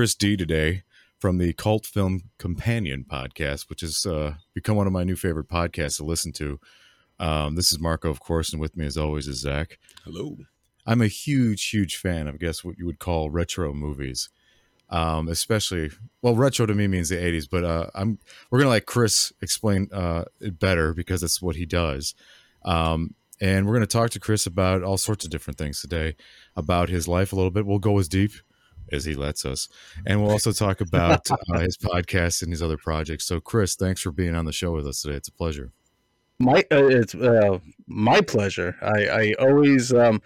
We're here with Chris D today from the Cult Film Companion podcast, which has uh, become one of my new favorite podcasts to listen to. Um, this is Marco, of course, and with me, as always, is Zach. Hello. I'm a huge, huge fan of, I guess, what you would call retro movies. Um, especially, well, retro to me means the 80s, but uh, I'm we're gonna let Chris explain uh, it better because that's what he does. Um, and we're gonna talk to Chris about all sorts of different things today, about his life a little bit. We'll go as deep as he lets us, and we'll also talk about uh, his podcast and his other projects. So, Chris, thanks for being on the show with us today. It's a pleasure. My uh, it's uh, my pleasure. I I always um,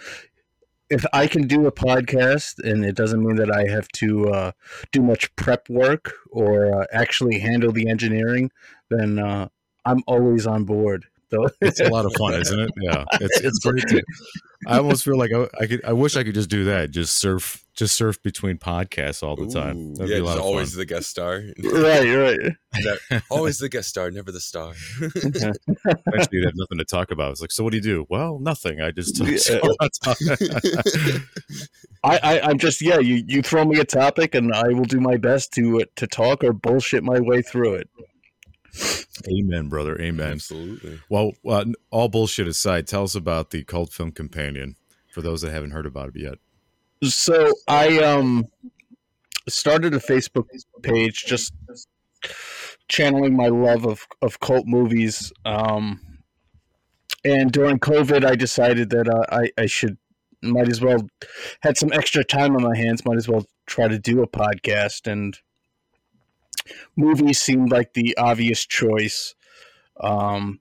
if I can do a podcast and it doesn't mean that I have to uh, do much prep work or uh, actually handle the engineering, then uh, I'm always on board. So it's a lot of fun, isn't it? Yeah, it's, it's great. To, I almost feel like I, I, could. I wish I could just do that. Just surf, just surf between podcasts all the time. Ooh, yeah, just always fun. the guest star. right, right. Ne- always the guest star, never the star. Actually, you'd have nothing to talk about. It's like, so what do you do? Well, nothing. I just. I, I, I'm just yeah. You, you throw me a topic, and I will do my best to uh, to talk or bullshit my way through it. Amen, brother. Amen. Absolutely. Well, uh, all bullshit aside, tell us about the Cult Film Companion for those that haven't heard about it yet. So I um started a Facebook page just channeling my love of, of cult movies. Um, and during COVID, I decided that uh, I, I should might as well had some extra time on my hands. Might as well try to do a podcast and movies seemed like the obvious choice. Um,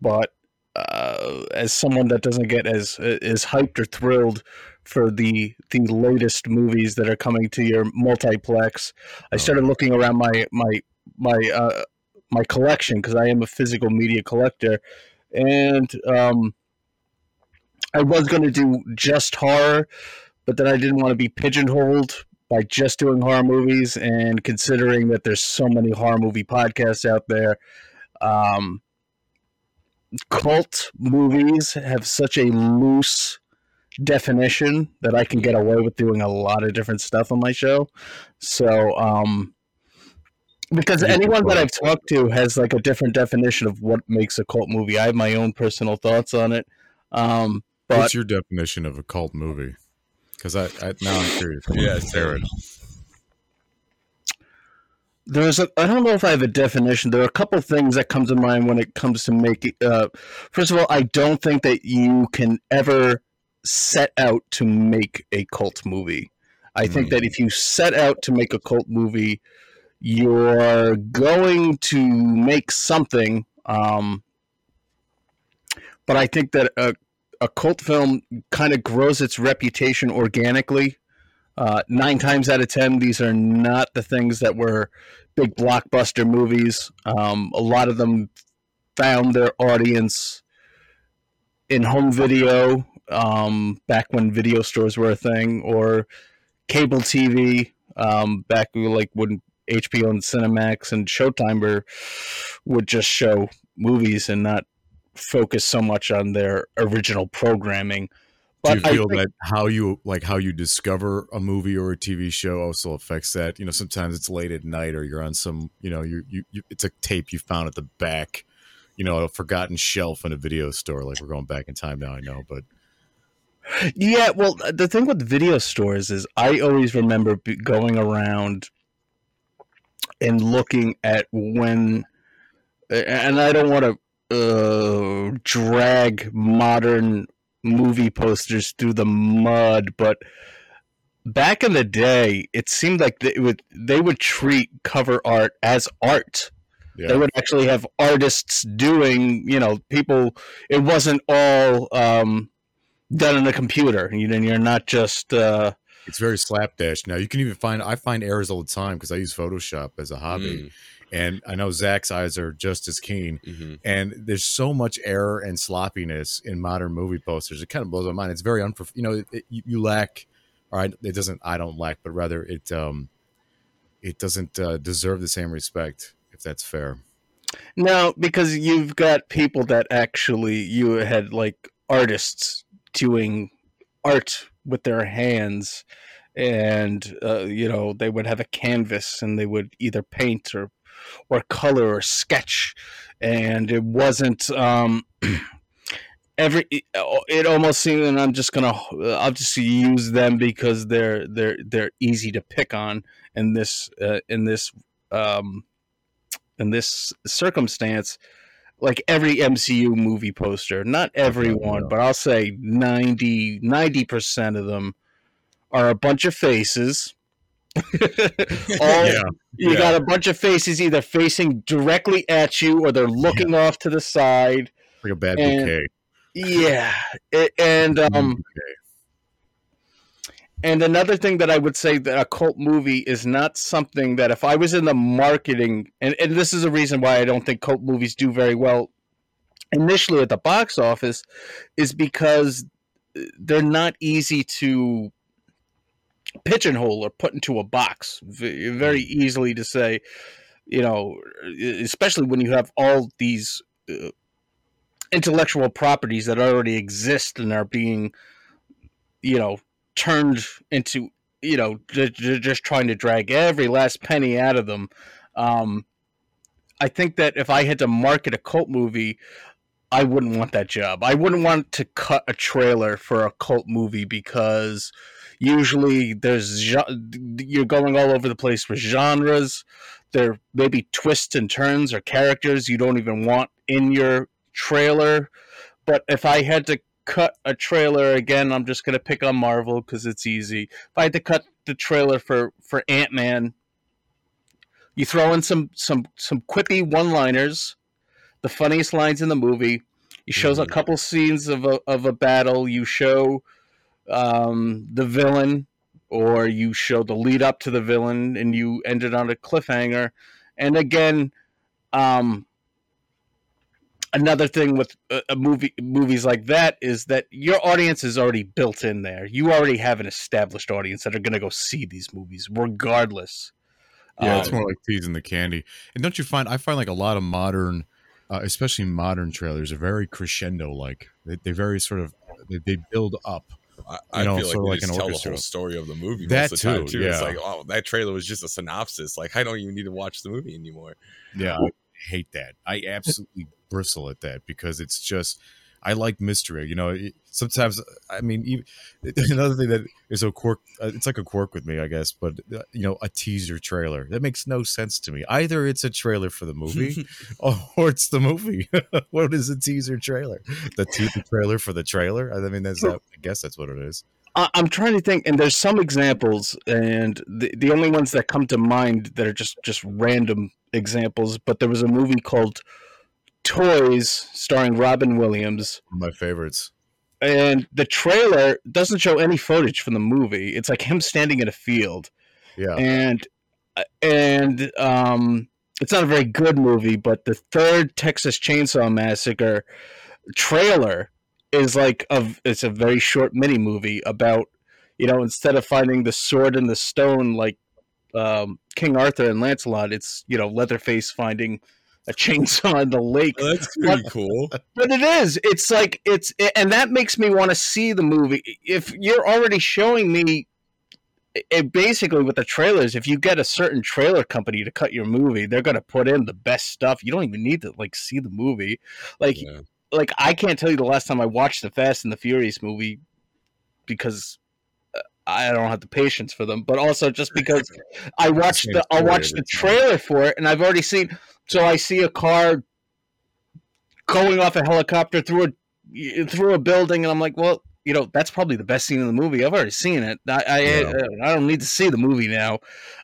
but uh, as someone that doesn't get as as hyped or thrilled for the the latest movies that are coming to your multiplex, I started looking around my my my uh, my collection because I am a physical media collector, and um, I was going to do just horror, but then I didn't want to be pigeonholed by just doing horror movies and considering that there's so many horror movie podcasts out there um, cult movies have such a loose definition that I can get away with doing a lot of different stuff on my show. So, um, because anyone that I've talked to has like a different definition of what makes a cult movie. I have my own personal thoughts on it. Um, but What's your definition of a cult movie? Because I, I now I'm curious. Yeah, Sarah. there's a I don't know if I have a definition. There are a couple things that come to mind when it comes to making. Uh, first of all, I don't think that you can ever set out to make a cult movie. I think that if you set out to make a cult movie, you're going to make something. Um, but I think that a, a cult film kind of grows its reputation organically. Uh, nine times out of ten, these are not the things that were big blockbuster movies. Um, a lot of them found their audience in home video um, back when video stores were a thing, or cable TV um, back like when HBO and Cinemax and Showtime were would just show movies and not focus so much on their original programming. Do you But feel think- that how you like how you discover a movie or a TV show also affects that? You know, sometimes it's late at night, or you're on some, you know, you you, you it's a tape you found at the back, you know, a forgotten shelf in a video store. Like we're going back in time now, I know, but Yeah, well, the thing with video stores is I always remember going around and looking at when, and I don't want to uh, drag modern movie posters through the mud, but back in the day, it seemed like they would they would treat cover art as art. yeah, They would actually have artists doing, you know, people. It wasn't all um, done on a computer. You know, you're not just. Uh, it's very slapdash now. You can even find I find errors all the time because I use Photoshop as a hobby, and I know Zach's eyes are just as keen. Mm-hmm. and there's so much error and sloppiness in modern movie posters. It kind of blows my mind. It's very unprof. You know, it, it, you, you lack, or I, it doesn't. I don't lack, but rather it um, it doesn't uh, deserve the same respect. If that's fair. no, because you've got people that actually you had like artists doing art with their hands and uh, you know they would have a canvas and they would either paint or or color or sketch, and it wasn't. Um, every it almost seemed and i'm just gonna i'll just use them because they're they're they're easy to pick on in this uh, in this um in this circumstance like every mcu movie poster not everyone but i'll say 90 90% of them are a bunch of faces all Yeah. you Yeah. got a bunch of faces either facing directly at you or they're looking off to the side like a bad And- bouquet. yeah, it, and um, and another thing that I would say that a cult movie is not something that if I was in the marketing, and, and this is a reason why I don't think cult movies do very well initially at the box office, is because they're not easy to pigeonhole or put into a box. Very easily to say, you know, especially when you have all these. Uh, intellectual properties that already exist and are being you know turned into you know j- just trying to drag every last penny out of them um i think that if i had to market a cult movie i wouldn't want that job i wouldn't want to cut a trailer for a cult movie because usually there's you're going all over the place with genres. There may be twists and turns or characters you don't even want in your trailer. But if i had to cut a trailer again i'm just going to pick on marvel because it's easy. If i had to cut the trailer for for ant-man you throw in some some some quippy one liners the funniest lines in the movie. You show a Mhm. couple scenes of a, of a battle. You show um, the villain or you show the lead up to the villain and you end it on a cliffhanger and again um, another thing with a, a movie movies like that is that your audience is already built in there you already have an established audience that are going to go see these movies regardless Yeah, Um, it's more like teasing the candy. And don't you find? I find like a lot of modern, uh, especially modern trailers, are very crescendo like. They, they very sort of they, they build up. I, I know, feel like sort of we like just an tell orchestra. the whole story of the movie That most of the time too, too. It's yeah. like, oh, that trailer was just a synopsis. Like, I don't even need to watch the movie anymore. Yeah, I hate that. I absolutely bristle at that because it's just. I like mystery. You know, it- sometimes I mean, even, another thing that is a quirk. Uh, it's like a quirk with me, I guess. But uh, you know, a teaser trailer that makes no sense to me. Either it's a trailer for the movie, or it's the movie. what is a teaser trailer? The teaser trailer for the trailer? I mean, that's that, I guess that's what it is. I- I'm trying to think, and there's some examples, and the the only ones that come to mind that are just just random examples. But there was a movie called Toys, starring Robin Williams, One of my favorites. and the trailer doesn't show any footage from the movie. It's like him standing in a field, Yeah, and and um, it's not a very good movie. But the third Texas Chainsaw Massacre trailer is like a it's a very short mini movie about you know instead of finding the sword in the stone like um, King Arthur and Lancelot, it's you know Leatherface finding a chainsaw in the lake. That's pretty cool. But it is. It's like it's and that makes me want to see the movie. If you're already showing me it basically with the trailers, if you get a certain trailer company to cut your movie, they're gonna put in the best stuff. You don't even need to like see the movie. Like Yeah. like I can't tell you the last time I watched the Fast and the Furious movie because uh, I don't have the patience for them, but also just because I watched the I'll watch the trailer for it and I've already seen so I see a car going off a helicopter through a through a building and I'm like, well, you know, that's probably the best scene in the movie. I've already seen it. I I, Yeah. I don't need to see the movie now.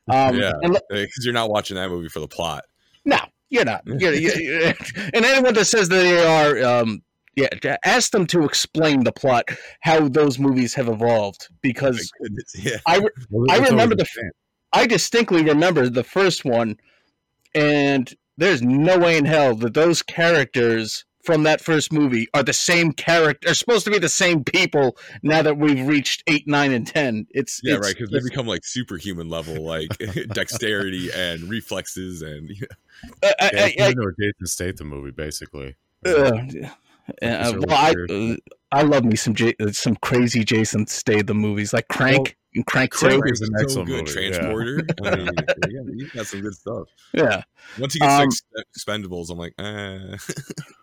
Um, Yeah. Because you're not watching that movie for the plot. no, you're not. You're, you're, and anyone that says that they are, um, yeah, ask them to explain the plot, how those movies have evolved, because. Yeah. Well, I remember the- I distinctly remember the first one, and there's no way in hell that those characters from that first movie are the same character, are supposed to be the same people now that we've reached eight, nine, and ten. It's Yeah, it's, right. Because they become like superhuman level, like dexterity and reflexes, and you I- I- Yeah, I- it's I- into Jason Statham movie, basically. Uh, uh, well, I uh, I love me some J- uh, some crazy Jason Statham movies like Crank. And Crank Crank Two. is an so good. movie, yeah. Transporter. I mean, yeah, he's got some good stuff. Yeah, Once he gets Um, to Ex- Expendables, I'm like, eh.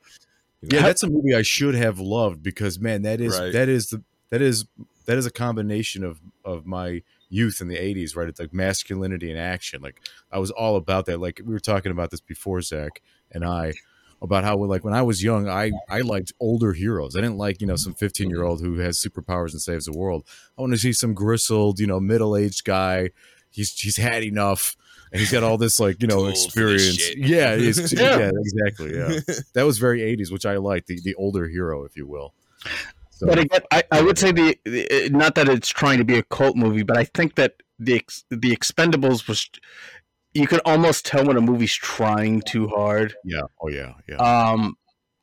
Yeah, that's a movie I should have loved because man, that is Right. that is the that is that is a combination of of my youth in the 80s, right? It's like masculinity and action. Like I was all about that. Like we were talking about this before Zach and I about how like when I was young, I I liked older heroes. I didn't like, you know, some mm-hmm. 15-year-old who has superpowers and saves the world. I want to see some gristled, you know, middle-aged guy. He's he's had enough and he's got all this like, you know, Too old for this experience. Yeah, he's, Yeah. yeah, exactly. Yeah that was very 80s which i like the, the older hero if you will so, but again, I, I would say the, the not that it's trying to be a cult movie, but I think that the the Expendables was you can almost tell when a movie's trying too hard. yeah oh yeah yeah Um,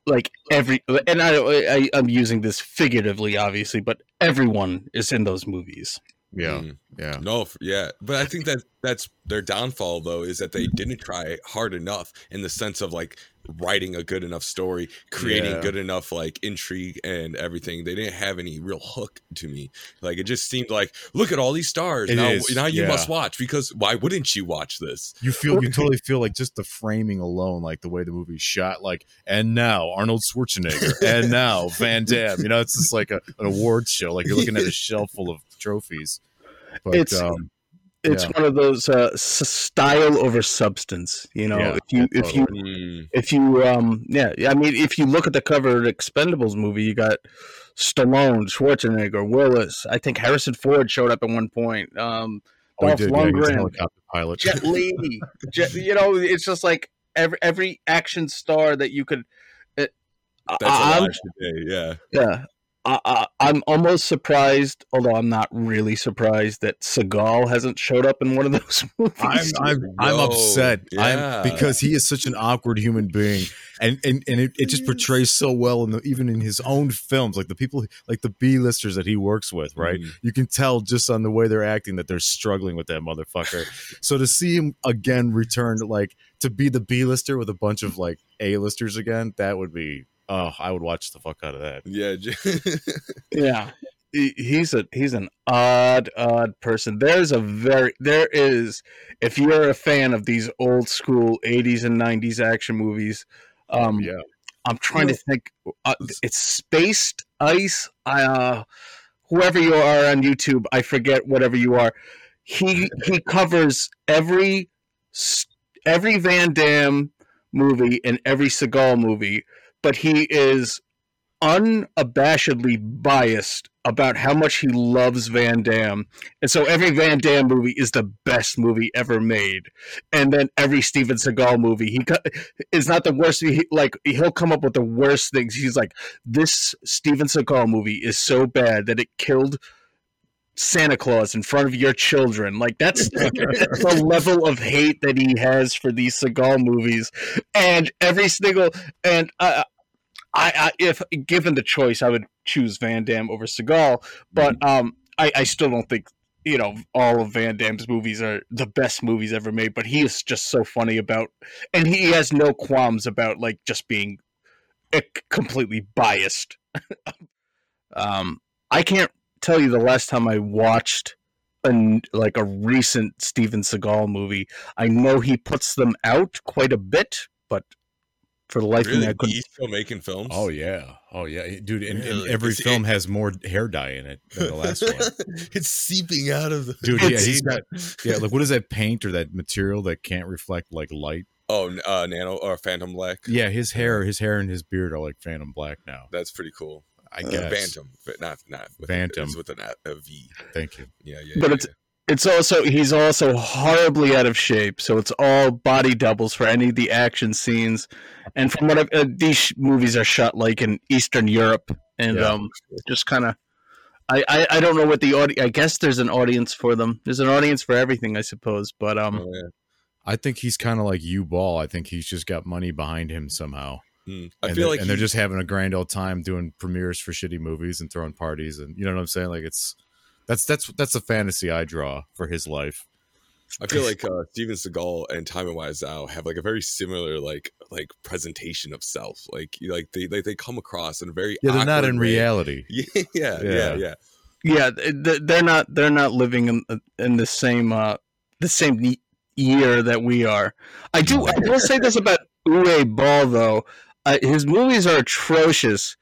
like every and I, I I'm using this figuratively, obviously, but everyone is in those movies. Yeah Mm. yeah No, yeah, but I think that that's their downfall though is that they didn't try hard enough in the sense of like writing a good enough story, creating Yeah. good enough like intrigue and everything. They didn't have any real hook to me. Like it just seemed like, look at all these stars. It now, is, now you yeah. must watch because why wouldn't you watch this? you feel you totally feel like just the framing alone like the way the movie's shot like and now arnold schwarzenegger and now van damme you know it's just like a, an award show like you're looking at a shelf full of trophies but It's- um It's Yeah. one of those uh, style over substance. You know, Yeah, if you if you Mm, if you um yeah i mean if you look at the cover of the expendables movie you got stallone schwarzenegger willis i think harrison ford showed up at one point um oh, Dolph did, yeah, he was a Lundgren. helicopter pilot jet li jet, you know it's just like every every action star that you could it, that's I, alive I'm, today. Yeah. yeah I, I, I'm almost surprised, although I'm not really surprised that Seagal hasn't showed up in one of those movies. I'm I'm, I'm upset. yeah. I'm because he is such an awkward human being, and and, and it, it just portrays so well in the, even in his own films, like the people like the B listers that he works with, right? Mm. You can tell just on the way they're acting that they're struggling with that motherfucker. so to see him again return, like to be the B lister with a bunch of like A listers again, that would be. Oh, I would watch the fuck out of that. Yeah. Yeah. He- He's a he's an odd odd person. There's a very there is if you're a fan of these old school 80s and 90s action movies, um yeah, I'm trying to think uh, it's Spaced Ice uh whoever you are on YouTube, I forget whatever you are. He he covers every every Van Damme movie and every Seagal movie, but he is unabashedly biased about how much he loves Van Damme. And so every Van Damme movie is the best movie ever made. And then every Steven Seagal movie, he is not the worst. He, like, he'll come up with the worst things. He's like, this Steven Seagal movie is so bad that it killed Santa Claus in front of your children. Like that's the level of hate that he has for these Seagal movies, and every single and uh, I, I if given the choice, I would choose Van Damme over Seagal, but um, I, I still don't think you know all of Van Damme's movies are the best movies ever made. But he is just so funny about, and he has no qualms about like just being eh, completely biased. um, I can't tell you the last time I watched a, like a recent Steven Seagal movie. I know he puts them out quite a bit, but for the life of me, really? I couldn't. He's still making films. Oh yeah, oh yeah, dude. And, and Really? every Is it- film has more hair dye in it than the last one. it's seeping out of the Dude, yeah, he's got yeah. Like, what is that paint or that material that can't reflect like light? Oh, uh, Nano or Phantom Black. Yeah, his hair, his hair and his beard are like Phantom Black now. That's pretty cool. I Uh, guess. Phantom, but not not with Phantom. It's with an a, a V. Thank you. Yeah, yeah. But yeah, it's- It's also he's also horribly out of shape, so it's all body doubles for any of the action scenes. And from what I've, uh, these movies are shot like in Eastern Europe, and Yeah. um, just kind of. I, I, I don't know what the audience. I guess there's an audience for them. There's an audience for everything, I suppose. But um, Oh, yeah. I think he's kind of like Uwe Boll. I think he's just got money behind him somehow. Hmm. I and feel they're, like and they're just having a grand old time doing premieres for shitty movies and throwing parties and you know what I'm saying? Like it's that's that's that's the fantasy I draw for his life. I feel like uh, Steven Seagal and Tommy Wiseau have like a very similar like like presentation of self. Like you- like they like they come across in a very Yeah, they're not in way. reality. Yeah, yeah, yeah, Yeah. yeah. yeah, they're not they're not living in in the same uh the same year that we are. I do I will say this about Uwe Boll though. Uh, his movies are atrocious,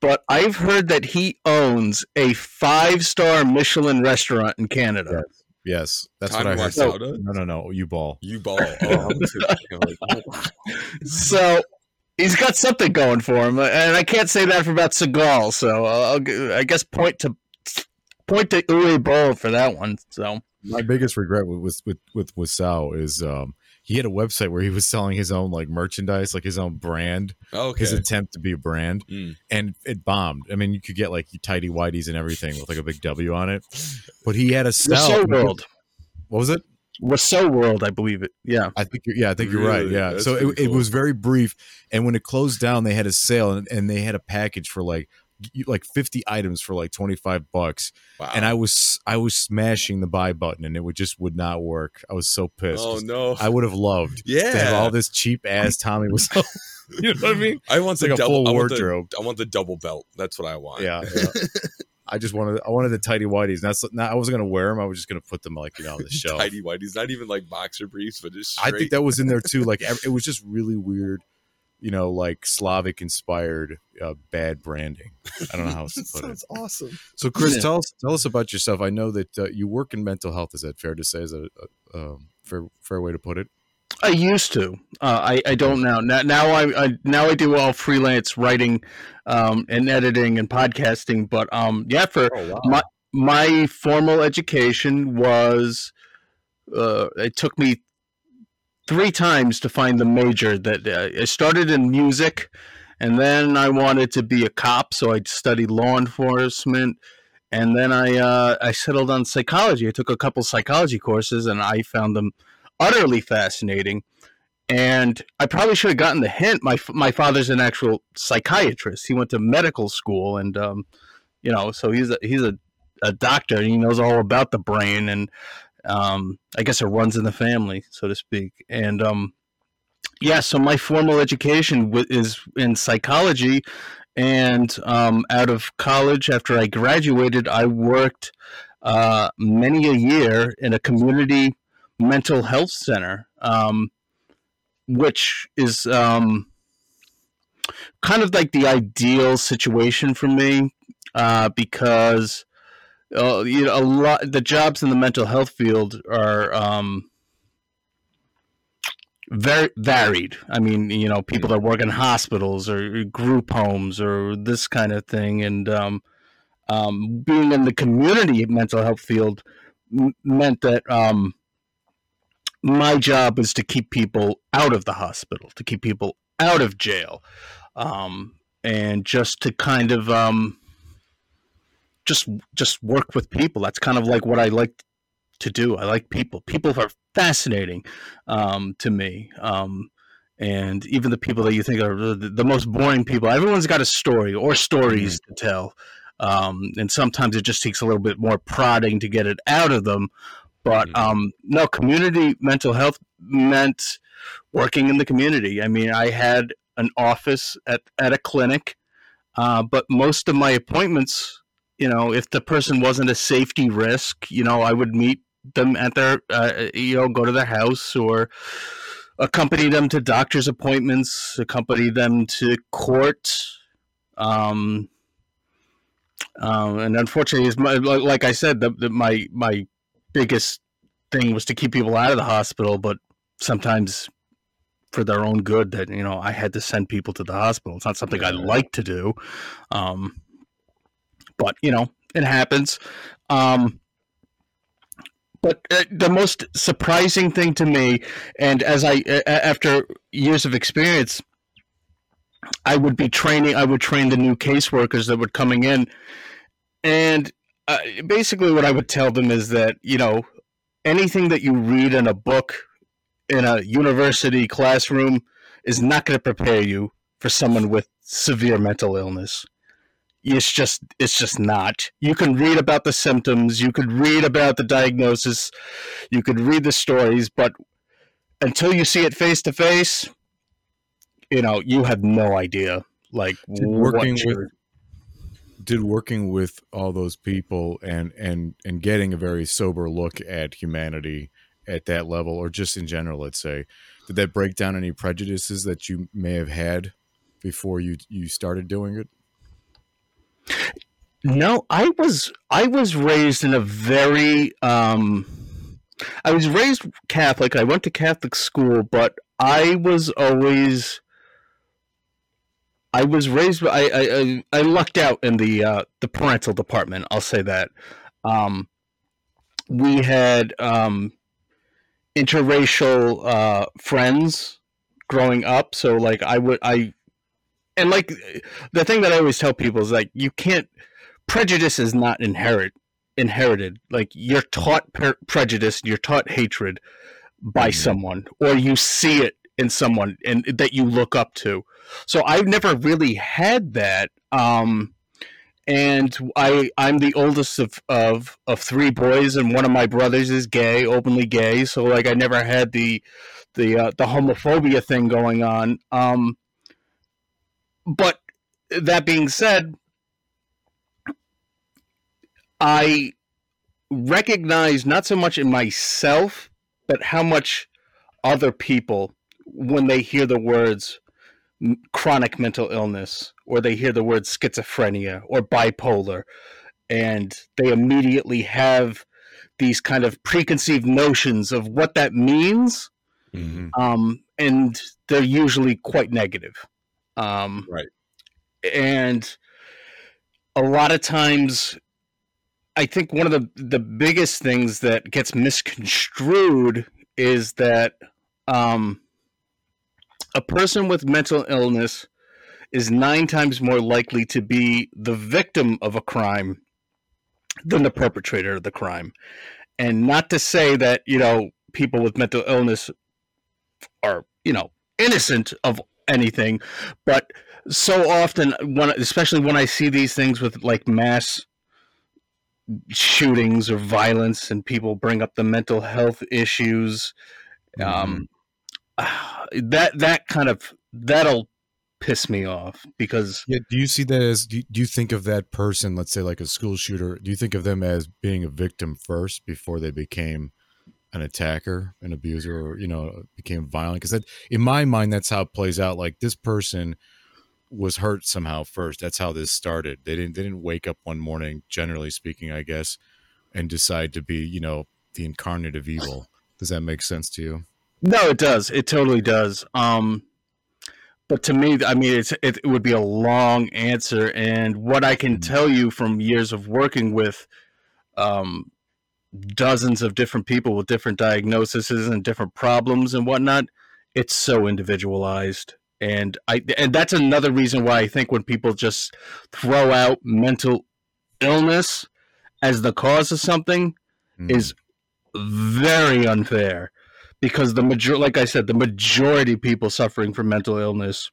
but I've heard that he owns a five star Michelin restaurant in Canada. Yes, that's Time what I heard. So- no, no, no. Uwe Boll. Uwe Boll. Oh, I'm too- I'm like. So he's got something going for him, and I can't say that for about Seagal. So I'll, I guess point to point to Uwe Boll for that one. So My biggest regret with with with, with Wiseau is um he had a website where he was selling his own like merchandise, like his own brand, okay. his attempt to be a brand, Mm. and it bombed. I mean, you could get like tidy whities and everything with like a big W on it, but he had a sell. Rousseau World, What was it? Rousseau World, I believe it. Yeah. I think you're, yeah, I think you're right. Yeah. That's so it, pretty it was very brief, and when it closed down, they had a sale and, and they had a package for like you- like 50 items for like 25 bucks Wow. and i was i was smashing the buy button and it would just would not work i was so pissed oh no. i would have loved yeah. to have all this cheap ass tommy was you know what i mean I want the like a double full I want the- wardrobe I want the double belt. That's what I want. yeah, yeah. i just wanted i wanted the tidy whities that's not i wasn't gonna wear them i was just gonna put them like you know on the shelf Tidy whitey's not even like boxer briefs, but just I think that was in there too. Like it was just really weird, you know, like Slavic inspired uh, bad branding. I don't know how else to put it. Sounds awesome. So, Chris, Yeah. tell us tell us about yourself. I know that uh, you work in mental health. Is that fair to say? Is that a, a um, fair fair way to put it? I used to. Uh, I I don't now. Now, now I, I now I do all freelance writing, um, and editing and podcasting. But um, yeah, for Oh wow. my my formal education was, uh, it took me three times to find the major that uh, I started in music, and then I wanted to be a cop, so I studied law enforcement. And then I uh, I settled on psychology. I took a couple psychology courses, and I found them utterly fascinating. And I probably should have gotten the hint. My my father's an actual psychiatrist. He went to medical school, and um, you know, so he's a he's a, a doctor. And he knows all about the brain, and um, I guess it runs in the family, so to speak. And um, yeah, so my formal education w- is in psychology. And um, out of college, after I graduated, I worked uh, many a year in a community mental health center, um, which is um, kind of like the ideal situation for me uh, because uh, you know a lot the jobs in the mental health field are um, very varied. I mean, you know, people that work in hospitals or group homes or this kind of thing, and um, um, being in the community mental health field m- meant that um, my job was to keep people out of the hospital, to keep people out of jail, um, and just to kind of um, just just work with people. That's kind of like what I like to do. I like people. People are fascinating um, to me. Um, and even the people that you think are the, the most boring people, everyone's got a story or stories to tell. Um, and sometimes it just takes a little bit more prodding to get it out of them. But Mhm. um, no, community mental health meant working in the community. I mean, I had an office at, at a clinic, uh, but most of my appointments, you know, if the person wasn't a safety risk, you know, I would meet them at their, uh, you know, go to their house or accompany them to doctor's appointments, accompany them to court. Um, um, and unfortunately, my, like like I said, the, the, my my biggest thing was to keep people out of the hospital, but sometimes for their own good that you know I had to send people to the hospital. It's not something I like to do, um, but you know it happens. Um, but uh, the most surprising thing to me, and as I uh, after years of experience, I would be training. I would train the new caseworkers that were coming in, and uh, basically what I would tell them is that you know anything that you read in a book in a university classroom is not going to prepare you for someone with severe mental illness. It's just it's just not. You can read about the symptoms, you could read about the diagnosis, you could read the stories, but until you see it face to face, you know, you have no idea like Did working you're- did working with all those people and and and getting a very sober look at humanity at that level or just in general let's say did that break down any prejudices that you may have had before you you started doing it no i was i was raised in a very um i was raised catholic i went to catholic school but i was always I was raised. I I I lucked out in the uh, the parental department. I'll say that. Um, we had um, interracial uh, friends growing up, so like I would I, and like the thing that I always tell people is like you can't prejudice is not inherit inherited. Like you're taught per- prejudice, you're taught hatred by mm-hmm. someone, or you see it in someone and that you look up to. So I've never really had that. Um, and I I'm the oldest of, of of three boys, and one of my brothers is gay, openly gay. So like I never had the the uh, the homophobia thing going on. Um, but that being said, I recognize not so much in myself, but how much other people when they hear the words chronic mental illness or they hear the word schizophrenia or bipolar and they immediately have these kind of preconceived notions of what that means mm-hmm. um, and they're usually quite negative um, right and a lot of times i think one of the the biggest things that gets misconstrued is that um, a person with mental illness is nine times more likely to be the victim of a crime than the perpetrator of the crime. And not to say that, you know, people with mental illness are, you know, innocent of anything, but so often when especially when I see these things with like mass shootings or violence and people bring up the mental health issues um, mm-hmm. that that kind of that'll piss me off because yeah do you see that as do you, do you think of that person let's say like a school shooter do you think of them as being a victim first before they became an attacker an abuser or you know became violent because that in my mind that's how it plays out like this person was hurt somehow first that's how this started they didn't they didn't wake up one morning generally speaking i guess and decide to be you know the incarnate of evil does that make sense to you no, it does. It totally does. Um, but to me, I mean, it's it, it would be a long answer, and what I can mm-hmm. tell you from years of working with um, dozens of different people with different diagnoses and different problems and whatnot, it's so individualized. And I and that's another reason why I think when people just throw out mental illness as the cause of something mm. is very unfair because the major like I said, the majority of people suffering from mental illness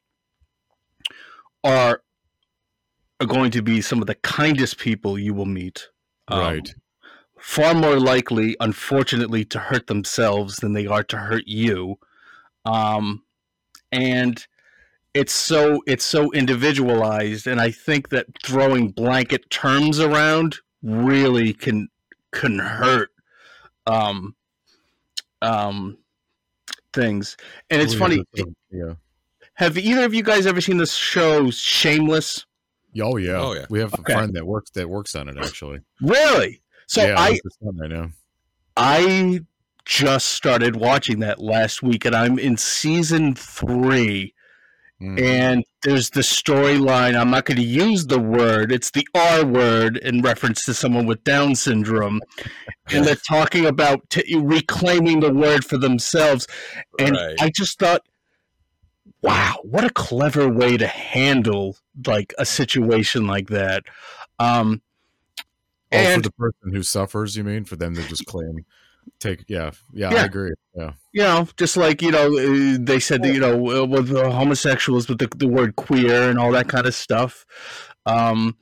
are are going to be some of the kindest people you will meet. Um, right. Far more likely, unfortunately, to hurt themselves than they are to hurt you. Um, and it's so it's so individualized, and I think that throwing blanket terms around really can can hurt um, um, things. And it's oh, funny. Yeah. Have either of you guys ever seen the show Shameless? Oh yeah. Oh yeah. We have okay. a friend that works that works on it actually. Really? So yeah, I know. I just started watching that last week and I'm in season 3 Mm. And there's the storyline. I'm not going to use the word. It's the R word in reference to someone with Down syndrome. and they're talking about t- reclaiming the word for themselves. And right. I just thought, wow, what a clever way to handle like a situation like that. Um, oh, and, for the person who suffers, you mean, for them to just claim take yeah, yeah yeah i agree yeah you know just like you know uh, they said that, you know with homosexuals with the, the word queer and all that kind of stuff um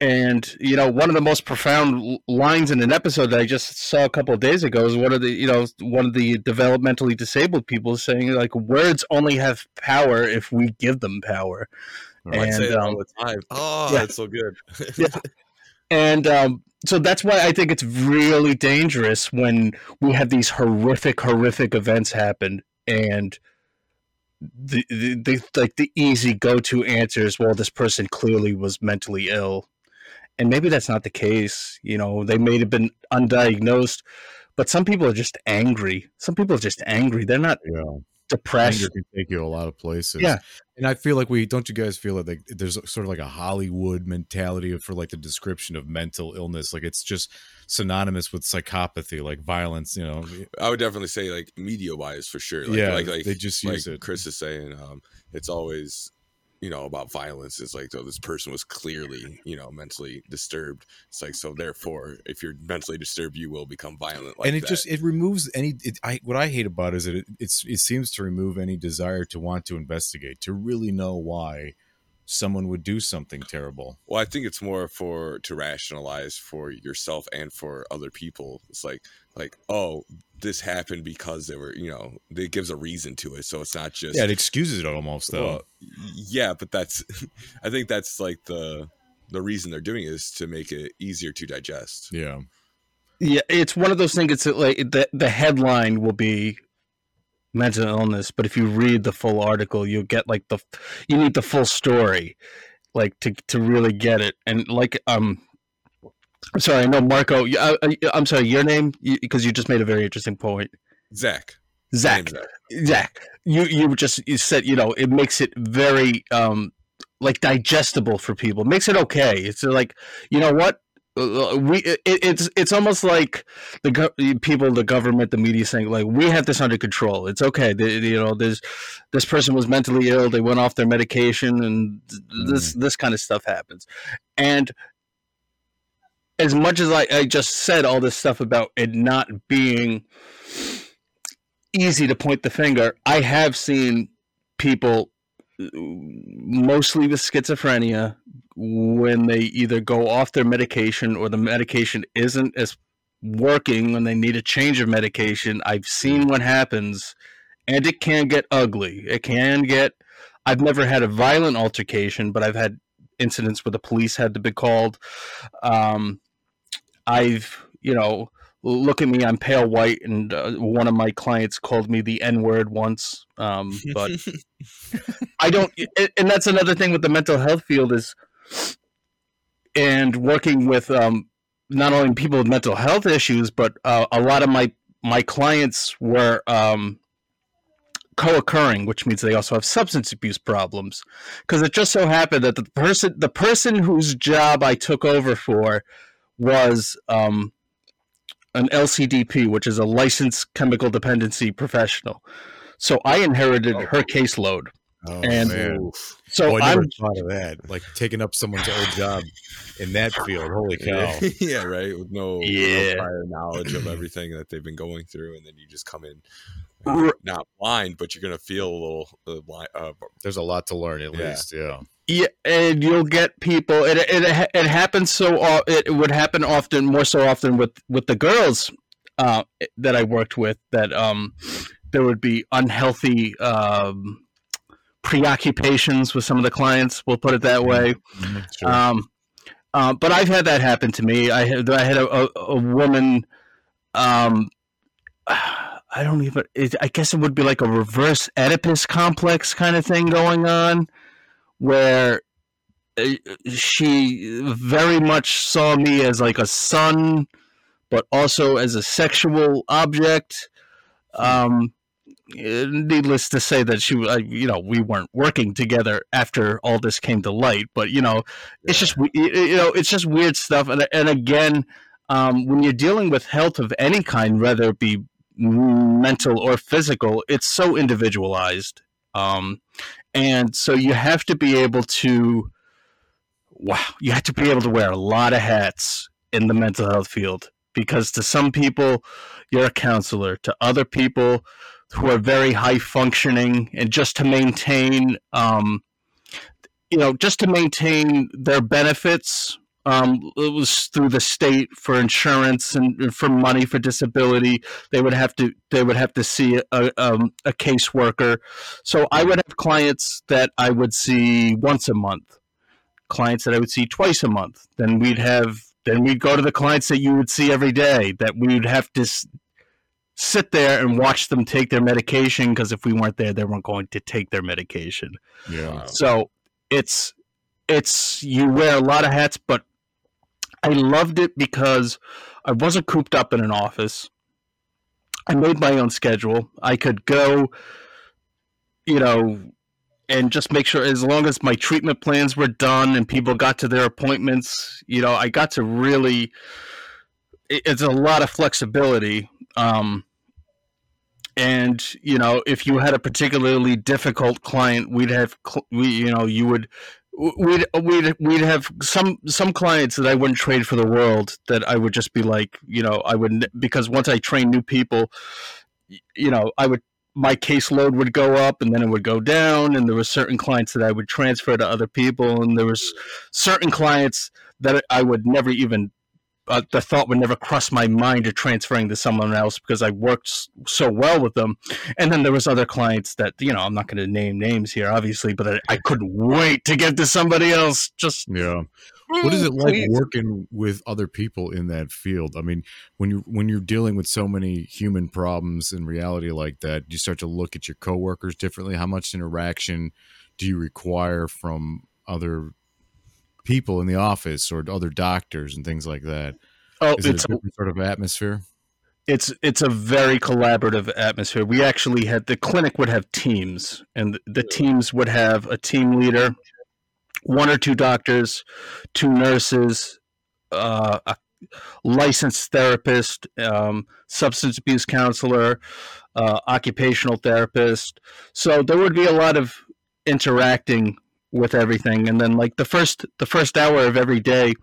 and you know one of the most profound lines in an episode that i just saw a couple of days ago is one of the you know one of the developmentally disabled people saying like words only have power if we give them power I say And, that um, all the time. Oh, yeah. that's so good. Yeah. and um, so that's why I think it's really dangerous when we have these horrific, horrific events happen, and the, the, the like the easy go-to answer is, well, this person clearly was mentally ill, and maybe that's not the case. You know, they may have been undiagnosed, but some people are just angry. Some people are just angry. They're not Yeah. Depressed. Anger can take you a lot of places. Yeah. And I feel like we don't you guys feel like, like there's sort of like a Hollywood mentality for like the description of mental illness. Like it's just synonymous with psychopathy, like violence, you know. I would definitely say like media wise for sure. Like, yeah. like like they just like use it. Chris is saying, um, it's always you know about violence. It's like, oh, this person was clearly you know mentally disturbed. It's like so therefore, if you're mentally disturbed, you will become violent. Like and it that. just it removes any it, I what I hate about it is that it, it's it seems to remove any desire to want to investigate to really know why someone would do something terrible. Well, I think it's more for to rationalize for yourself and for other people. It's like like oh, this happened because they were you know it gives a reason to it. So it's not just Yeah, it excuses it almost though. well, yeah, but that's I think that's like the the reason they're doing it is to make it easier to digest. yeah. Yeah, it's one of those things. It's like the the headline will be mental illness, but if you read the full article, you'll get like the you need the full story, like to to really get it. And like um, I'm sorry, no, Marco. you- I, I, I'm sorry, your name because you just made a very interesting point. Zach, Zach, Zach. Zach, you you just you said you know it makes it very um like digestible for people. It makes it okay. It's like you know what Uh, we it, it's it's almost like the go- people, the government, the media saying like we have this under control. It's okay. The, you know, there's this person was mentally ill. They went off their medication, and this mm. this kind of stuff happens. And as much as I, I just said all this stuff about it not being easy to point the finger, I have seen people, mostly with schizophrenia, when they either go off their medication or the medication isn't as working when they need a change of medication. I've seen what happens, and it can get ugly. It can get. I've never had a violent altercation, but I've had incidents where the police had to be called. Um, I've, you know, look at me, I'm pale white, and uh, one of my clients called me the N word once. Um, but I don't, and- that's another thing with the mental health field is, and working with um, not only people with mental health issues, but uh, a lot of my my clients were um, co-occurring, which means they also have substance abuse problems. Because it just so happened that the person the person whose job I took over for was um, an LCDP, which is a licensed chemical dependency professional. So I inherited Oh. her caseload. Oh, And- man. So oh, I never I'm thought of that. Like taking up someone's old job in that field. Holy cow. yeah, right. With no, no prior knowledge of everything that they've been going through, and then you just come in R- not blind, but you're gonna feel a little uh, blind. Uh, There's a lot to learn at Yeah. least. Yeah. Yeah, and you'll get people. It it it happens so. o- It would happen often, more so often with with the girls uh, that I worked with. That um, there would be unhealthy um, preoccupations with some of the clients. We'll put it that way. Sure. Um, uh, but I've had that happen to me. I had I had a, a, a woman. Um, I don't even. It, I guess it would be like a reverse Oedipus complex kind of thing going on, where uh, she very much saw me as like a son, but also as a sexual object. Um, needless to say that she, uh, you know, we weren't working together after all this came to light. But you know, it's just you you know, it's just weird stuff. And and again, um, when you're dealing with health of any kind, whether it be mental or physical, it's so individualized. Um, and so you have to be able to, wow, you have to be able to wear a lot of hats in the mental health field because to some people, you're a counselor. To other people who are very high functioning, and just to maintain, um, you know, just to maintain their benefits um, it was through the state for insurance and for money for disability. They would have to they would have to see a, um, a caseworker. So I would have clients that I would see once a month, clients that I would see twice a month. Then we'd have then we'd go to the clients that you would see every day that we would have to sit there and watch them take their medication because if we weren't there, they weren't going to take their medication. Yeah. So it's it's you wear a lot of hats, but I loved it because I wasn't cooped up in an office. I made my own schedule. I could go, you know, and just make sure as long as my treatment plans were done and people got to their appointments, you know, I got to really it's a lot of flexibility. Um, and you know, if you had a particularly difficult client, we'd have we, you know, you would we'd we'd we'd have some some clients that I wouldn't trade for the world that I would just be like you know I would because once I train new people you know I would my caseload would go up and then it would go down and there were certain clients that I would transfer to other people and there was certain clients that I would never even uh, the thought would never cross my mind of transferring to someone else because I worked so well with them. And then there was other clients that you know I'm not going to name names here, obviously, but I, I, couldn't wait to get to somebody else. Just yeah. What is it like Please. working with other people in that field? I mean, when you when you're dealing with so many human problems in reality like that, you start to look at your coworkers differently. How much interaction do you require from other people in the office or other doctors and things like that. Oh, Is it's it a different sort of atmosphere. It's it's a very collaborative atmosphere. We actually had the clinic would have teams, and the teams would have a team leader, one or two doctors, two nurses, uh, a licensed therapist, um, substance abuse counselor, uh, occupational therapist. So there would be a lot of interacting with everything. And then like the first the first hour of every day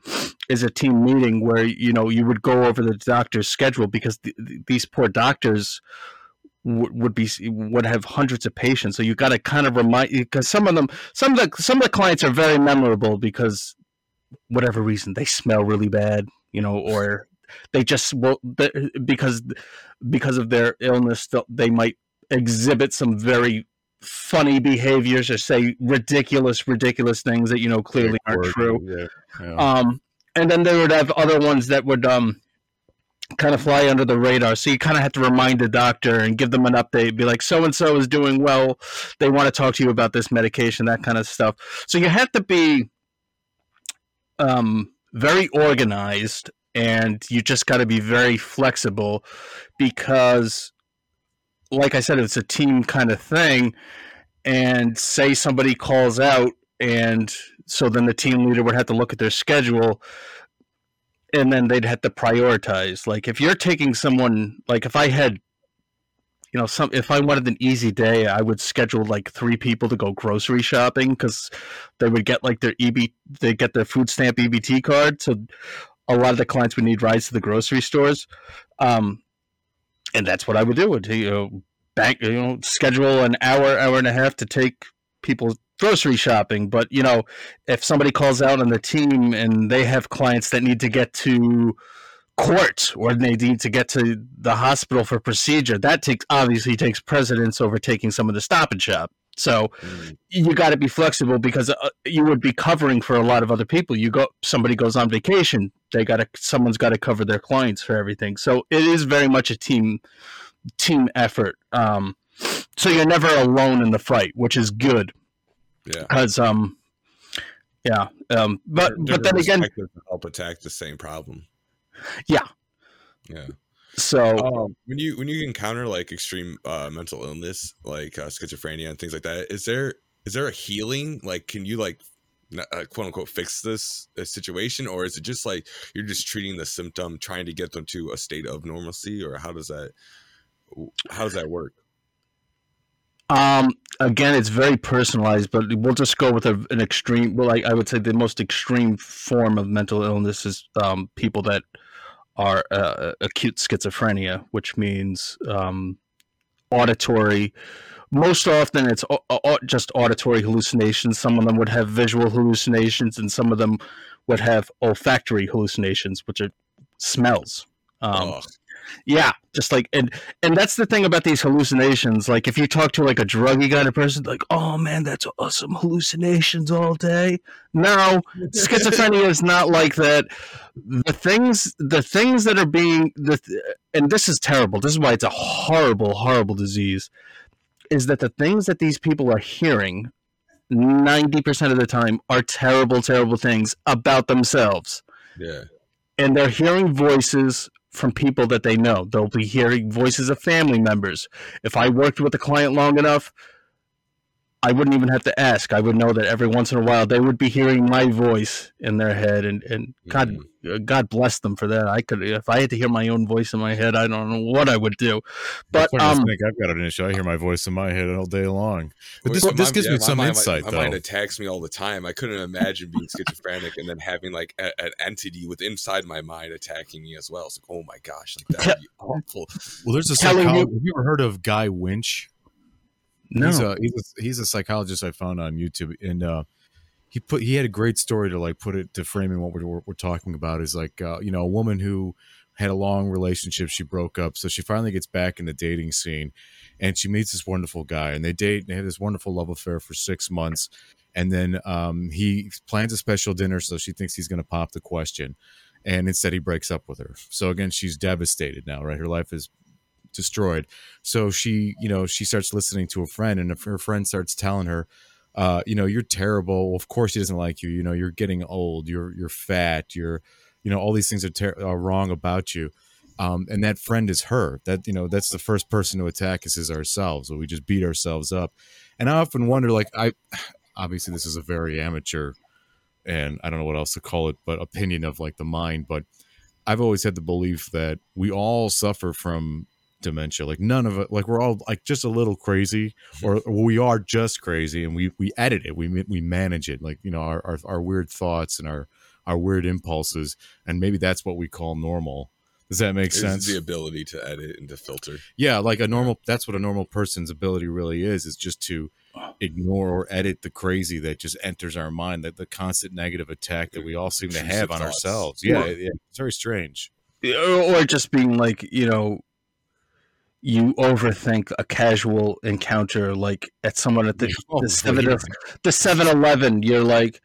is a team meeting where you know you would go over the doctor's schedule because th- these poor doctors would be would have hundreds of patients. So you got to kind of remind because some of them some of the some of the clients are very memorable because whatever reason they smell really bad you know or they just well because because of their illness they might exhibit some very funny behaviors or say ridiculous, ridiculous things that you know clearly aren't true. Yeah. Yeah. Um, and then they would have other ones that would um, kind of fly under the radar. So you kind of have to remind the doctor and give them an update. Be like, so and so is doing well. They want to talk to you about this medication, that kind of stuff. So you have to be um, very organized, and you just got to be very flexible because like I said, it's a team kind of thing. And say somebody calls out, and so then the team leader would have to look at their schedule and then they'd have to prioritize. Like if you're taking someone, like if I had, you know, some if I wanted an easy day, I would schedule like three people to go grocery shopping because they would get like their EB, they get their food stamp EBT card. So a lot of the clients would need rides to the grocery stores. Um, and that's what I would do. Would you know, bank, you know, schedule an hour, hour and a half to take people grocery shopping. But you know, if somebody calls out on the team and they have clients that need to get to court or they need to get to the hospital for procedure, that takes obviously takes precedence over taking some of the stop and shop. So mm. you got to be flexible because uh, you would be covering for a lot of other people. You go, somebody goes on vacation, they got to, someone's got to cover their clients for everything. So it is very much a team, team effort. Um, so you're never alone in the fight, which is good. Yeah. Because, um, yeah. Um, but, but then again, help attack the same problem. Yeah. Yeah. So um, when you when you encounter like extreme uh, mental illness, like uh, schizophrenia and things like that, is there is there a healing? Like, can you like uh, quote unquote fix this uh, situation, or is it just like you're just treating the symptom, trying to get them to a state of normalcy, or how does that how does that work? Um, again, it's very personalized, but we'll just go with a, an extreme. Well, I, I would say the most extreme form of mental illness is um, people that are uh, acute schizophrenia, which means um, auditory. Most often, it's just auditory hallucinations. Some of them would have visual hallucinations, and some of them would have olfactory hallucinations, which are smells. Um, oh. Yeah, just like and and that's the thing about these hallucinations. Like if you talk to like a druggy kind of person, like, oh man, that's awesome hallucinations all day. No, schizophrenia is not like that. The things, the things that are being the, and this is terrible. This is why it's a horrible, horrible disease. Is that the things that these people are hearing, ninety percent of the time, are terrible, terrible things about themselves. Yeah, and they're hearing voices from people that they know. They'll be hearing voices of family members. If I worked with a client long enough, I wouldn't even have to ask. I would know that every once in a while they would be hearing my voice in their head, and and God, mm-hmm. God bless them for that. I could, if I had to hear my own voice in my head, I don't know what I would do. But um, think I've got an issue. I hear my voice in my head all day long. But this, this gives yeah, me some mind, insight. My, my mind attacks me all the time. I couldn't imagine being schizophrenic and then having like a, an entity within inside my mind attacking me as well. It's like, oh my gosh, like that would be awful. Well, there's a psychologist. Have you ever heard of Guy Winch? No, he's a, he's a, he's a psychologist I found on YouTube, and uh, he put he had a great story to like put it to framing what we're, we're talking about is like uh, you know a woman who had a long relationship she broke up so she finally gets back in the dating scene and she meets this wonderful guy and they date and they have this wonderful love affair for six months and then um, he plans a special dinner so she thinks he's going to pop the question and instead he breaks up with her. So again she's devastated now right? Her life is destroyed. So she, you know, she starts listening to a friend, and her friend starts telling her, uh, you know, you're terrible. Well, of course he doesn't like you. You know, you're getting old. You're you're fat. You're, you know, all these things are, ter- are wrong about you. Um, and that friend is her. That you know, that's the first person to attack us is ourselves. So we just beat ourselves up. And I often wonder, like, I obviously this is a very amateur, and I don't know what else to call it, but opinion of like the mind. But I've always had the belief that we all suffer from dementia like none of it like we're all like just a little crazy or, or we are just crazy and we we edit it we we manage it like you know our, our, our weird thoughts and our our weird impulses and maybe that's what we call normal. Does that make sense? the ability to edit and to filter. Yeah like a normal that's what a normal person's ability really is is just to ignore or edit the crazy that just enters our mind that the constant negative attack that we all seem to have on thoughts. ourselves. Yeah, yeah it's very strange. Or just being like you know you overthink a casual encounter like at someone at the, oh, the seven the 7-Eleven you're like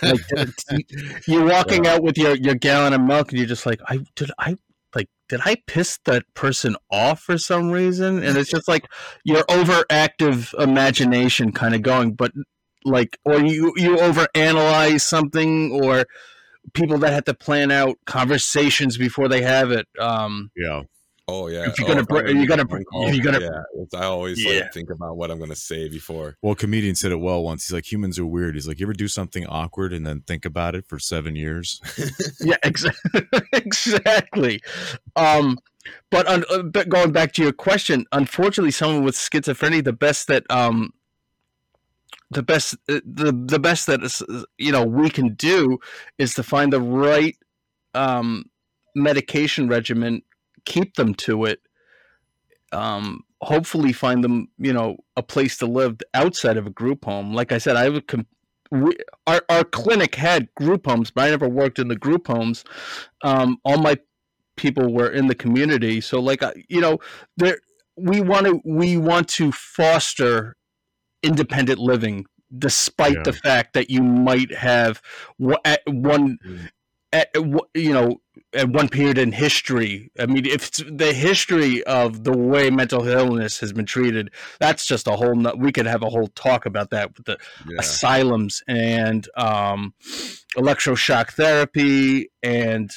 like you're walking yeah. out with your your gallon of milk and you're just like I did I like did I piss that person off for some reason? And it's just like your overactive imagination kind of going but like or you you overanalyze something or people that have to plan out conversations before they have it um yeah Oh yeah. If you're gonna, oh, you gotta, you gotta. Yeah, I always yeah. like think about what I'm gonna say before. Well, comedian said it well once. He's like, humans are weird. He's like, you ever do something awkward and then think about it for seven years? yeah, exactly. exactly. Um, but, un- uh, but going back to your question, unfortunately, someone with schizophrenia, the best that um, the best uh, the the best that is, you know we can do is to find the right um medication regimen keep them to it. Um, hopefully, find them, you know, a place to live outside of a group home. Like I said, I would. Com- we, our our clinic had group homes, but I never worked in the group homes. Um, all my people were in the community, so like you know, there we want to we want to foster independent living despite yeah. the fact that you might have one mm at, you know at one period in history. I mean, if the history of the way mental illness has been treated, that's just a whole. We could have a whole talk about that with the yeah. asylums and um, electroshock therapy and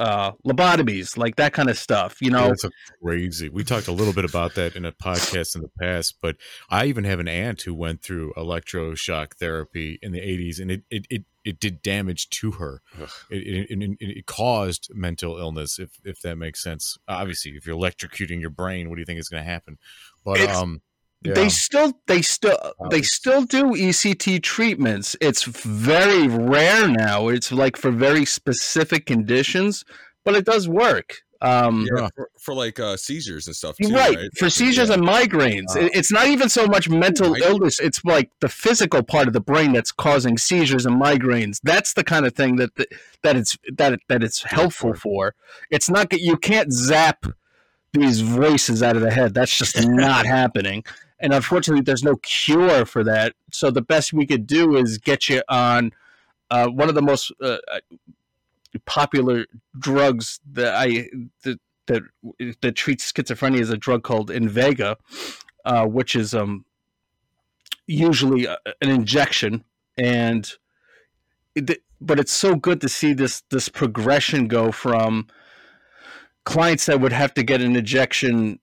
uh, lobotomies, like that kind of stuff. You know, that's crazy. We talked a little bit about that in a podcast in the past, but I even have an aunt who went through electroshock therapy in the '80s, and it it it, it did damage to her. It, it, it, caused mental illness, if if that makes sense. Obviously, if you're electrocuting your brain, what do you think is going to happen? But it's, um, yeah. They still they still they still do ECT treatments. It's very rare now. It's like for very specific conditions, but it does work. Um, Yeah, for, for like uh, seizures and stuff. Too, right. right. For seizures and migraines, Uh, it's not even so much mental Right. illness. It's like the physical part of the brain that's causing seizures and migraines. That's the kind of thing that that, that it's that it- that it's helpful for. It's not that you can't zap these voices out of the head. That's just not happening. And unfortunately, there's no cure for that. So the best we could do is get you on uh, one of the most uh, uh, popular drugs that I that that that treats schizophrenia is a drug called Invega, uh, which is um usually a, an injection, and it, but it's so good to see this this progression go from clients that would have to get an injection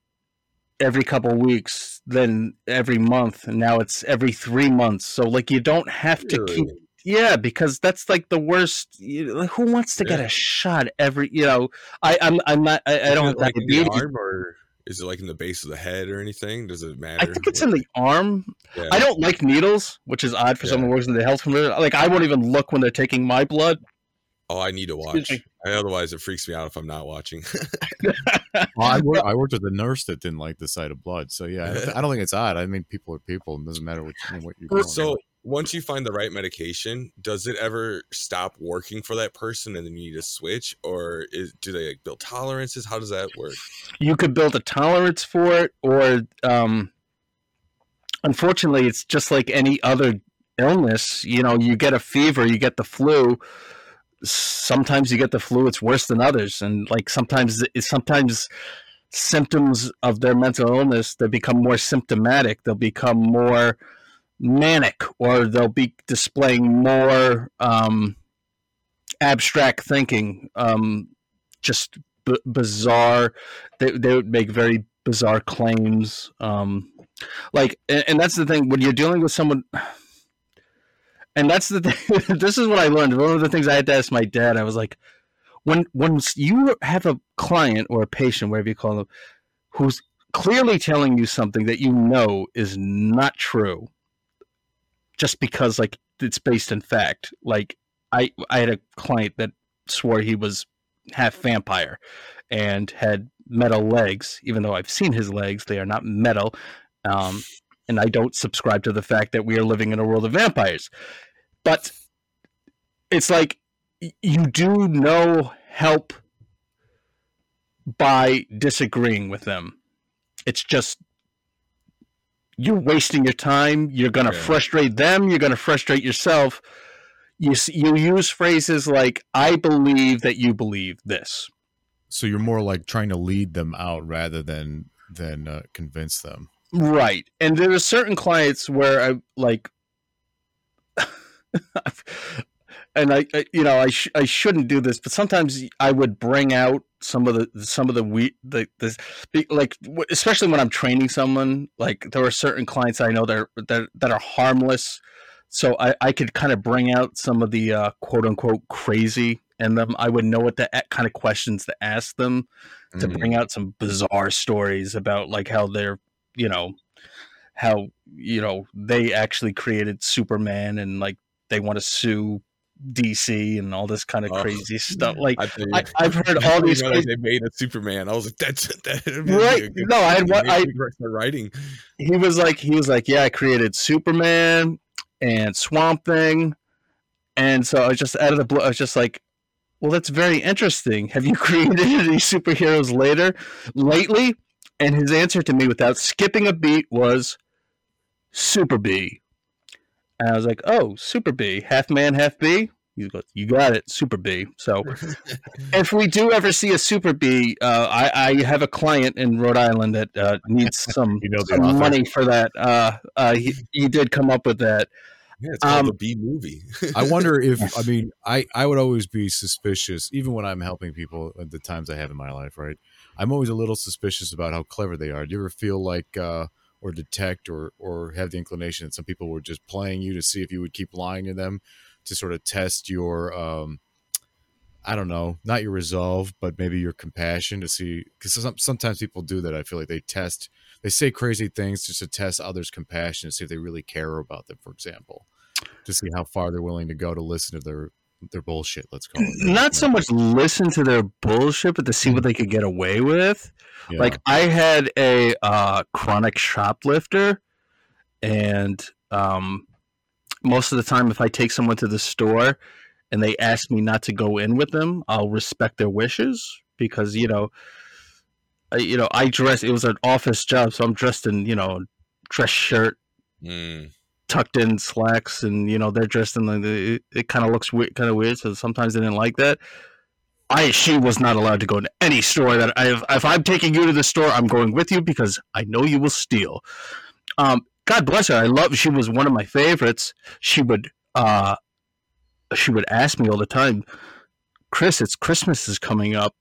every couple weeks then every month and now it's every three months so like you don't have to keep Really? Yeah, because that's like the worst. You, who wants to get a shot every? You know, I, I'm, I'm not. I, I don't it, have like in the arm or is it like in the base of the head or anything? Does it matter? I think it's in the arm. Yeah. I don't like needles, which is odd for Yeah. someone who works in the health community. Like, I won't even look when they're taking my blood. Oh, I need to watch. I, otherwise, it freaks me out if I'm not watching. Well, I, worked, I worked with a nurse that didn't like the sight of blood. So yeah, I don't, thi- I don't think it's odd. I mean, people are people. It doesn't matter what, you- what you're doing. so, once you find the right medication, does it ever stop working for that person and then you need to switch, or is, do they like build tolerances? How does that work? You could build a tolerance for it, or um, unfortunately, it's just like any other illness. You know, you get a fever, you get the flu. Sometimes you get the flu; it's worse than others, and like sometimes, sometimes symptoms of their mental illness they become more symptomatic. They'll become more manic, or they'll be displaying more um, abstract thinking. Um, just b- bizarre. They they would make very bizarre claims. Um, like, and, and that's the thing when you're dealing with someone. And that's the thing. this is what I learned. One of the things I had to ask my dad. I was like, when when you have a client or a patient, whatever you call them, who's clearly telling you something that you know is not true, just because like it's based in fact. Like I I had a client that swore he was half vampire and had metal legs, even though I've seen his legs, they are not metal. Um, and I don't subscribe to the fact that we are living in a world of vampires. But it's like you do no help by disagreeing with them. It's just you're wasting your time. You're going to Yeah. frustrate them. You're going to frustrate yourself. You you use phrases like "I believe that you believe this." so you're more like trying to lead them out rather than than uh, convince them. Right. And there are certain clients where I like and I, I you know I sh- I shouldn't do this, but sometimes I would bring out some of the some of the we the, the like w- especially when I'm training someone, like there are certain clients I know that are, that, that are harmless. So I, I could kind of bring out some of the uh, quote unquote crazy in them. I would know what the kind of questions to ask them to Mhm. bring out some bizarre stories about like how they're you know how you know they actually created superman and like they want to sue dc and all this kind of Oh. crazy stuff like I I've heard all these crazy, they made a Superman. I was like, that's that. Right. No, I had one- I- writing. he was like he was like yeah i created superman and swamp thing and so i was just out of the blue i was just like well that's very interesting have you created any superheroes later lately and his answer to me without skipping a beat was super b and i was like oh super b half man half b he goes you got it super b so if we do ever see a super B, uh, I, I have a client in Rhode Island that uh, needs some, You know some money for that. Uh, uh, he, he did come up with that. Yeah, it's called Um, the B movie. I wonder if I mean I I would always be suspicious even when I'm helping people at the times I have in my life, right? I'm always a little suspicious about how clever they are. Do you ever feel like uh or detect or or have the inclination that some people were just playing you to see if you would keep lying to them to sort of test your um I don't know, not your resolve, but maybe your compassion to see because some, sometimes people do that. I feel like they test, they say crazy things just to test others' compassion to see if they really care about them. For example, to see how far they're willing to go to listen to their their bullshit. Let's call it. Not so much listen to their bullshit, but to see what they could get away with. Yeah. Like I had a uh, chronic shoplifter, and um, most of the time, if I take someone to the store and they ask me not to go in with them, I'll respect their wishes because you know, I, you know, I dress. It was an office job, so I'm dressed in you know, dress shirt, Mm. Tucked in slacks, and you know they're dressed in the, it, it kind of looks weird, kind of weird. So sometimes they didn't like that. I she was not allowed to go into any store that I if, if I'm taking you to the store, I'm going with you because I know you will steal. Um, God bless her. I love. She was one of my favorites. She would uh, she would ask me all the time, Chris, it's Christmas is coming up.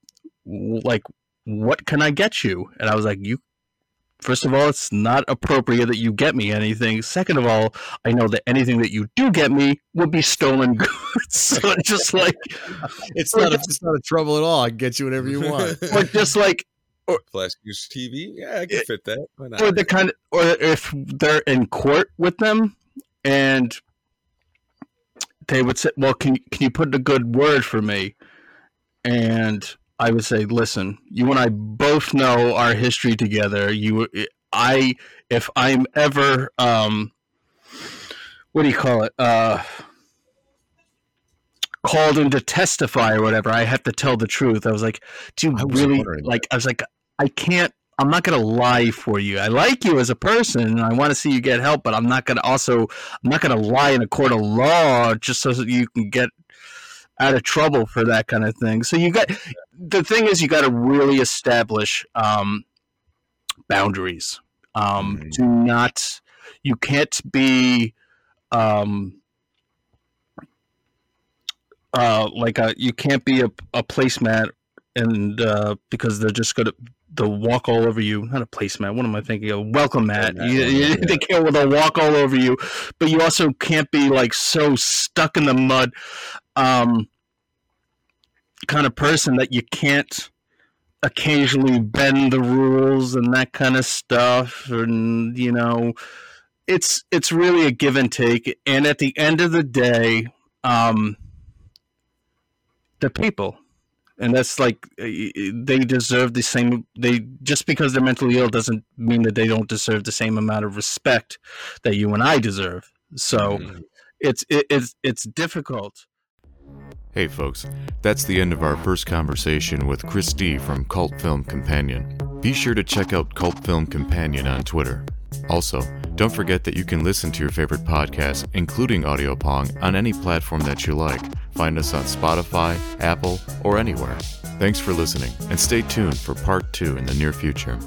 Like, what can I get you? And I was like, you. First of all, it's not appropriate that you get me anything. Second of all, I know that anything that you do get me will be stolen goods. so it's just like, it's not a, it's not a trouble at all. I can get you whatever you want. or just like, Flash use TV. Yeah, I can fit that. Why not? or the kind of, or if they're in court with them and they would say, "Well, can can you put a good word for me?" And I would say, "Listen, you and I both know our history together. You, I, if I'm ever, um, what do you call it? Uh, called in to testify or whatever, I have to tell the truth." I was like, "Do you really wondering that. like?" I was like, "I can't." I'm not gonna lie for you. I like you as a person, and I want to see you get help, but I'm not gonna also I'm not gonna lie in a court of law just so that you can get out of trouble for that kind of thing. So you got the thing is you got to really establish um, boundaries. Um. Do not you can't be um, uh, like a you can't be a, a placemat and uh, because they're just gonna they'll walk all over you. Not a placemat. What am I thinking of? Welcome mat. mat, You, mat, they can't. They'll walk all over you, but you also can't be like so stuck in the mud, um, kind of person that you can't occasionally bend the rules and that kind of stuff. And you know, it's it's really a give and take. And at the end of the day, um, the people and that's like uh, they deserve the same they just because they're mentally ill doesn't mean that they don't deserve the same amount of respect that you and I deserve so Mhm. it's it, it's it's difficult Hey folks, that's the end of our first conversation with Chris D from Cult Film Companion. Be sure to check out Cult Film Companion on Twitter. Also, don't forget that you can listen to your favorite podcasts, including Audio Pong, on any platform that you like. Find us on Spotify, Apple, or anywhere. Thanks for listening, and stay tuned for part two in the near future.